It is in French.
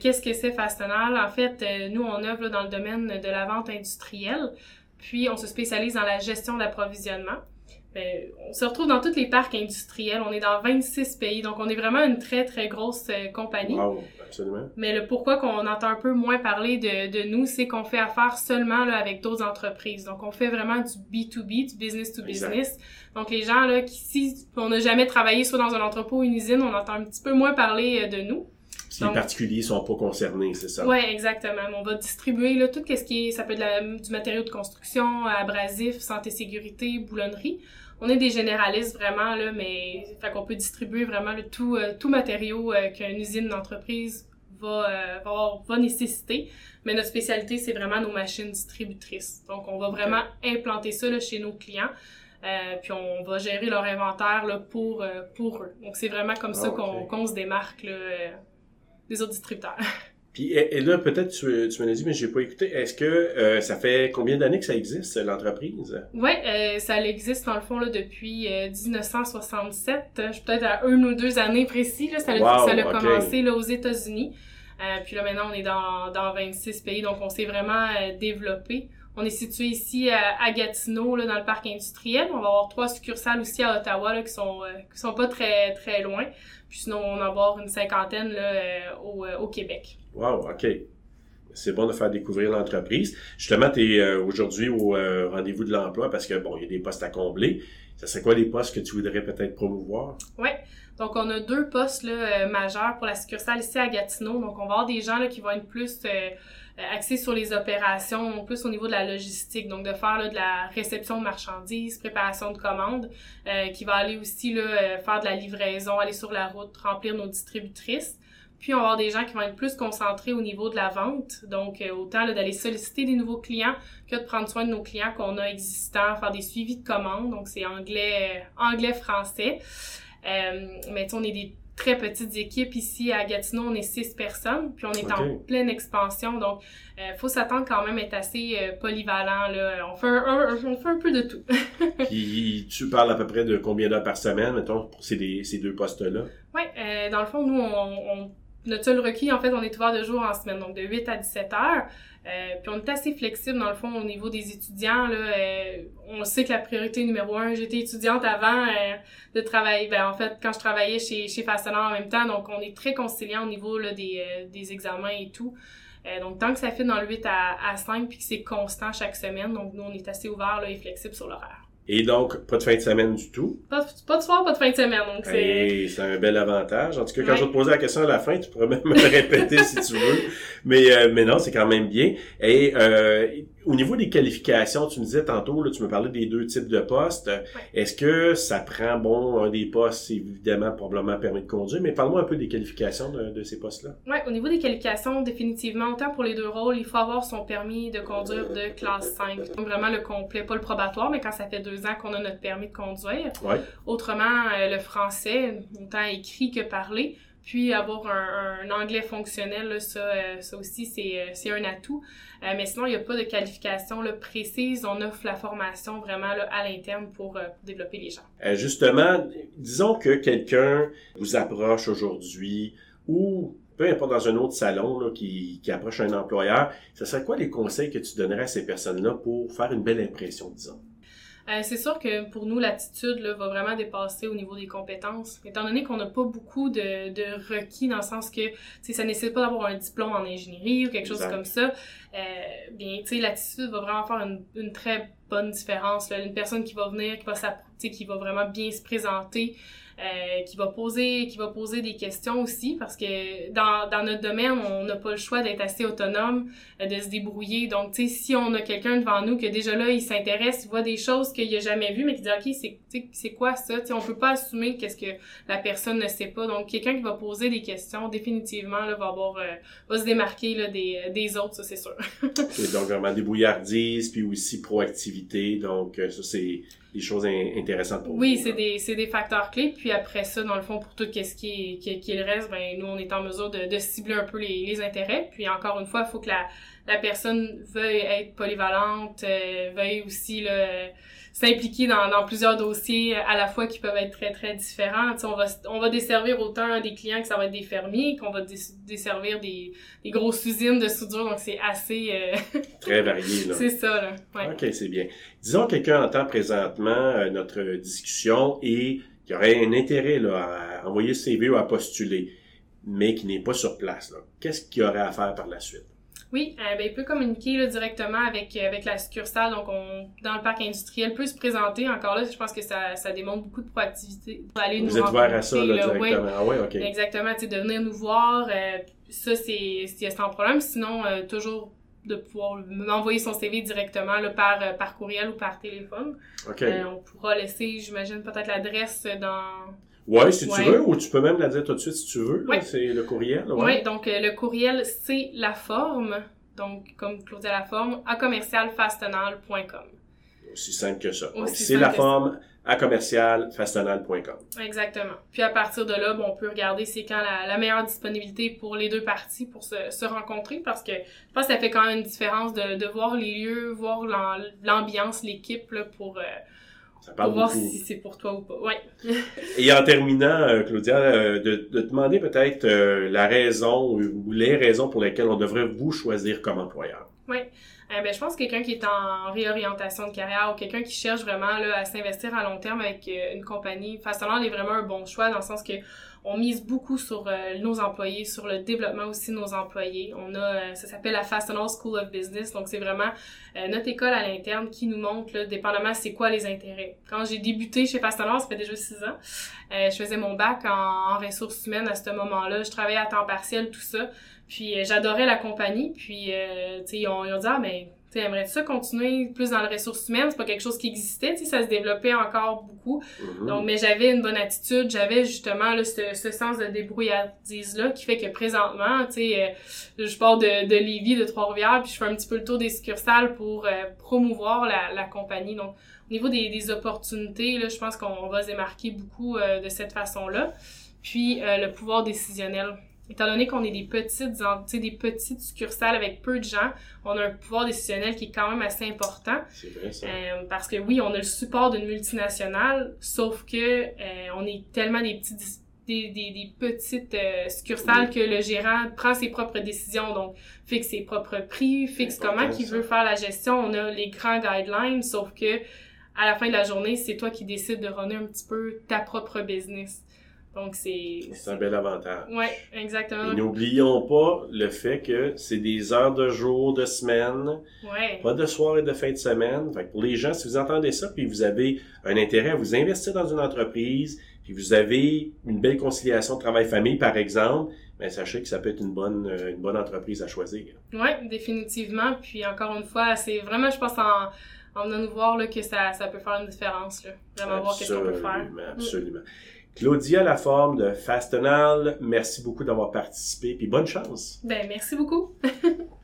Qu'est-ce que c'est Fastenal? En fait, euh, nous, on œuvre dans le domaine de la vente industrielle, puis on se spécialise dans la gestion d'approvisionnement. Ben, on se retrouve dans tous les parcs industriels. On est dans 26 pays, donc on est vraiment une très, très grosse euh, compagnie. Wow, absolument. Mais le pourquoi qu'on entend un peu moins parler de, de nous, c'est qu'on fait affaire seulement là, avec d'autres entreprises. Donc, on fait vraiment du B2B, du business to Exact. business. Donc, les gens là, qui, si on n'a jamais travaillé soit dans un entrepôt ou une usine, on entend un petit peu moins parler euh, de nous. Les Donc- particuliers sont pas concernés, c'est ça? Ouais, exactement. On va distribuer là, tout ce qui est, ça peut être la- du matériau de construction, abrasif, santé, sécurité, boulonnerie. On est des généralistes vraiment là, mais fait qu'on peut distribuer vraiment le tout, euh, tout matériau euh, qu'une usine d'entreprise va, euh, va, va nécessiter. Mais notre spécialité, c'est vraiment nos machines distributrices. Donc, on va vraiment implanter ça là, chez nos clients. Euh, puis on va gérer leur inventaire là, pour, euh, pour eux. Donc c'est vraiment comme ça Ah, ok. qu'on qu'on se démarque là, des autres distributeurs. Puis et, là, peut-être tu, tu me l'as dit, mais j'ai pas écouté. Est-ce que euh, ça fait combien d'années que ça existe, l'entreprise? Ouais, euh, ça existe dans le fond là, depuis euh, 1967. Euh, Je suis peut-être à une ou deux années précis. Là, ça a, Wow, ça a ok. commencé là, aux États-Unis. Euh, puis là, maintenant, on est dans, dans 26 pays, donc on s'est vraiment euh, développé. On est situé ici à, à Gatineau, là, dans le parc industriel. On va avoir trois succursales aussi à Ottawa, là, qui sont euh, qui sont pas très très loin. Puis sinon, on va en avoir une cinquantaine là, euh, au, euh, au Québec. Wow, OK. C'est bon de faire découvrir l'entreprise. Justement, tu es aujourd'hui au euh, rendez-vous de l'emploi parce que, bon, il y a des postes à combler. Ça serait quoi les postes que tu voudrais peut-être promouvoir? Donc, on a deux postes là, euh, majeurs pour la succursale ici à Gatineau. Donc, on va avoir des gens là, qui vont être plus euh, euh, axés sur les opérations, plus au niveau de la logistique. Donc, de faire de la réception de marchandises, préparation de commandes, euh, qui va aller aussi euh, faire de la livraison, aller sur la route, remplir nos distributrices. Puis, on va avoir des gens qui vont être plus concentrés au niveau de la vente. Donc, euh, autant là, d'aller solliciter des nouveaux clients que de prendre soin de nos clients qu'on a existants, faire des suivis de commandes. Donc, c'est anglais, euh, anglais-français. Euh, mais on est des très petites équipes ici à Gatineau, on est six personnes, puis on est en pleine expansion, donc euh, faut s'attendre quand même à être assez euh, polyvalent là. On fait un, un- on fait un peu de tout. Puis tu parles à peu près de combien d'heures par semaine, mettons, pour ces, des- ces deux postes-là? Ouais, euh, dans le fond, nous, on, on- notre seul requis, en fait, on est ouvert de jour en semaine, donc de 8 à 17 heures. Euh, puis on est assez flexible, dans le fond, au niveau des étudiants. Euh, on sait que la priorité numéro un, j'étais étudiante avant euh, de travailler, ben en fait, quand je travaillais chez, chez Fastenal en même temps, donc on est très conciliant au niveau des, euh, des examens et tout. Euh, donc tant que ça fait dans le 8 à, à 5 puis que c'est constant chaque semaine, donc nous, on est assez ouvert là, et flexible sur l'horaire. Et donc, pas de fin de semaine du tout. Pas, pas de soir, pas de fin de semaine, donc c'est... C'est un bel avantage. En tout cas, quand Ouais. je vais te poser la question à la fin, tu pourrais même me répéter si tu veux. Mais, euh, mais non, c'est quand même bien. Et euh, au niveau des qualifications, tu me disais tantôt, là, tu me parlais des deux types de postes. Est-ce que ça prend, bon, un des postes, c'est évidemment, probablement permis de conduire, mais parle-moi un peu des qualifications de, de ces postes-là. Ouais, au niveau des qualifications, définitivement, autant pour les deux rôles, il faut avoir son permis de conduire de classe 5. Donc vraiment le complet, pas le probatoire, mais quand ça fait deux ans qu'on a notre permis de conduire. Ouais. Autrement, euh, le français, autant écrit que parlé. Puis avoir un, anglais fonctionnel, euh, ça aussi, c'est euh, un atout. Euh, mais sinon, il n'y a pas de qualification précise. On offre la formation vraiment à l'interne pour, développer les gens. Justement, disons que quelqu'un vous approche aujourd'hui ou peu importe dans un autre salon qui, qui approche un employeur, ce serait quoi les conseils que tu donnerais à ces personnes-là pour faire une belle impression, disons? Euh, c'est sûr que pour nous, l'attitude va vraiment dépasser au niveau des compétences. Étant donné qu'on n'a pas beaucoup de, de requis dans le sens que ça nécessite pas d'avoir un diplôme en ingénierie ou quelque chose comme ça, euh, bien, l'attitude va vraiment faire une, une très bonne différence. Une personne qui va venir, qui va, qui va vraiment bien se présenter, euh, qui va poser qui va poser des questions aussi parce que dans, dans notre domaine on n'a pas le choix d'être assez autonome euh, de se débrouiller donc tu sais si on a quelqu'un devant nous que déjà là il s'intéresse il voit des choses qu'il a jamais vues mais qui dit ok c'est quoi ça? Tu on peut pas assumer qu'est-ce que la personne ne sait pas donc quelqu'un qui va poser des questions définitivement là va avoir euh, va se démarquer là des des autres ça c'est sûr Et donc vraiment débrouillardise, puis aussi proactivité. Donc euh, ça c'est des choses intéressantes pour oui, vous. c'est des, c'est des facteurs clés. Puis après ça, dans le fond, pour tout ce qui est, qui, qui est le reste, ben, nous, on est en mesure de, de cibler un peu les, les intérêts. Puis encore une fois, il faut que la, la personne veuille être polyvalente, euh, veuille aussi s'impliquer dans, dans plusieurs dossiers à la fois qui peuvent être très, très différents. on va, on va desservir autant des clients que ça va être des fermiers, qu'on va desservir des, des grosses usines de soudure. Donc, c'est assez... Euh, très varié, là. c'est ça, là. Ouais. OK, c'est bien. Disons que quelqu'un entend présentement euh, notre discussion et qui aurait un intérêt là, à envoyer ce CV ou à postuler, mais qui n'est pas sur place. Qu'est-ce qu'il aurait à faire par la suite? Oui, euh, ben, il peut communiquer là, directement avec, euh, avec la succursale. Donc, on, dans le parc industriel, peut se présenter. Encore là, je pense que ça, ça démontre beaucoup de proactivité pour aller Vous êtes ouvert à ça, là, directement. Ah ouais, OK. Exactement, de venir nous voir. Euh, ça, c'est sans problème. Sinon, euh, toujours de pouvoir m'envoyer son CV directement là, par, euh, par courriel ou par téléphone. OK. on pourra laisser, j'imagine, peut-être l'adresse dans Ouais, si tu veux, ou tu peux même la dire tout de suite si tu veux. C'est le courriel. Oui, ouais, donc euh, le courriel, c'est la forme, donc comme Claudia la forme, à commercialfastenal.com. Aussi simple que ça. c'est la forme à commercialfastenal.com. Exactement. Puis à partir de là, bon, on peut regarder c'est quand la, meilleure disponibilité pour les deux parties pour se, se, rencontrer parce que je pense que ça fait quand même une différence de, de voir les lieux, voir l'ambiance, l'équipe pour. Euh, ça pour voir si c'est pour toi ou pas. Ouais. Et en terminant, euh, Claudia, euh, de, de demander peut-être la raison ou les raisons pour lesquelles on devrait vous choisir comme employeur. Oui. Eh ben, je pense que quelqu'un qui est en réorientation de carrière ou quelqu'un qui cherche vraiment là, à s'investir à long terme avec une compagnie, Façonnant est vraiment un bon choix dans le sens que on mise beaucoup sur euh, nos employés, sur le développement aussi de nos employés. On a, euh, ça s'appelle la Fastenal School of Business, donc c'est vraiment euh, notre école à l'interne qui nous montre, là, dépendamment c'est quoi les intérêts. Quand j'ai débuté chez Fastenal, ça fait déjà six ans, je faisais mon bac en, en ressources humaines à ce moment-là, je travaillais à temps partiel, tout ça. Puis j'adorais la compagnie, puis tu sais, ils ils ont dit « Ah, mais tu aimerais ça continuer plus dans les ressources humaines? C'est pas quelque chose qui existait, tu ça se développait encore beaucoup. Mm-hmm. Donc, mais j'avais une bonne attitude, j'avais justement là, ce, ce sens de débrouillardise-là qui fait que présentement, tu sais, euh, je pars de, de Lévis, de Trois-Rivières, puis je fais un petit peu le tour des succursales pour euh, promouvoir la, la compagnie. Donc, au niveau des, des opportunités, là, je pense qu'on va se démarquer beaucoup euh, de cette façon-là. Puis, le pouvoir décisionnel étant donné qu'on est des petites, des petites succursales avec peu de gens, on a un pouvoir décisionnel qui est quand même assez important. C'est vrai ça. Euh, parce que oui, on a le support d'une multinationale, sauf que euh, on est tellement des petites des, des, des petites euh, succursales que le gérant prend ses propres décisions, donc fixe ses propres prix, fixe comment il veut faire la gestion. On a les grands guidelines, sauf que à la fin de la journée, c'est toi qui décides de runner un petit peu ta propre business. Donc, c'est... C'est un bel avantage. Oui, exactement. Et n'oublions pas le fait que c'est des heures de jour, de semaine. Ouais. Pas de soir et de fin de semaine. Fait que pour les gens, si vous entendez ça, puis vous avez un intérêt à vous investir dans une entreprise, puis vous avez une belle conciliation travail-famille, par exemple, ben, sachez que ça peut être une bonne, euh, une bonne entreprise à choisir. Oui, définitivement. Puis encore une fois, c'est vraiment, je pense, en, en venant nous voir là, que ça, ça peut faire une différence. Là. Vraiment voir qu'est-ce qu'on peut faire. Absolument, absolument. Claudia Laforme de Fastenal, merci beaucoup d'avoir participé, puis bonne chance. Ben, merci beaucoup.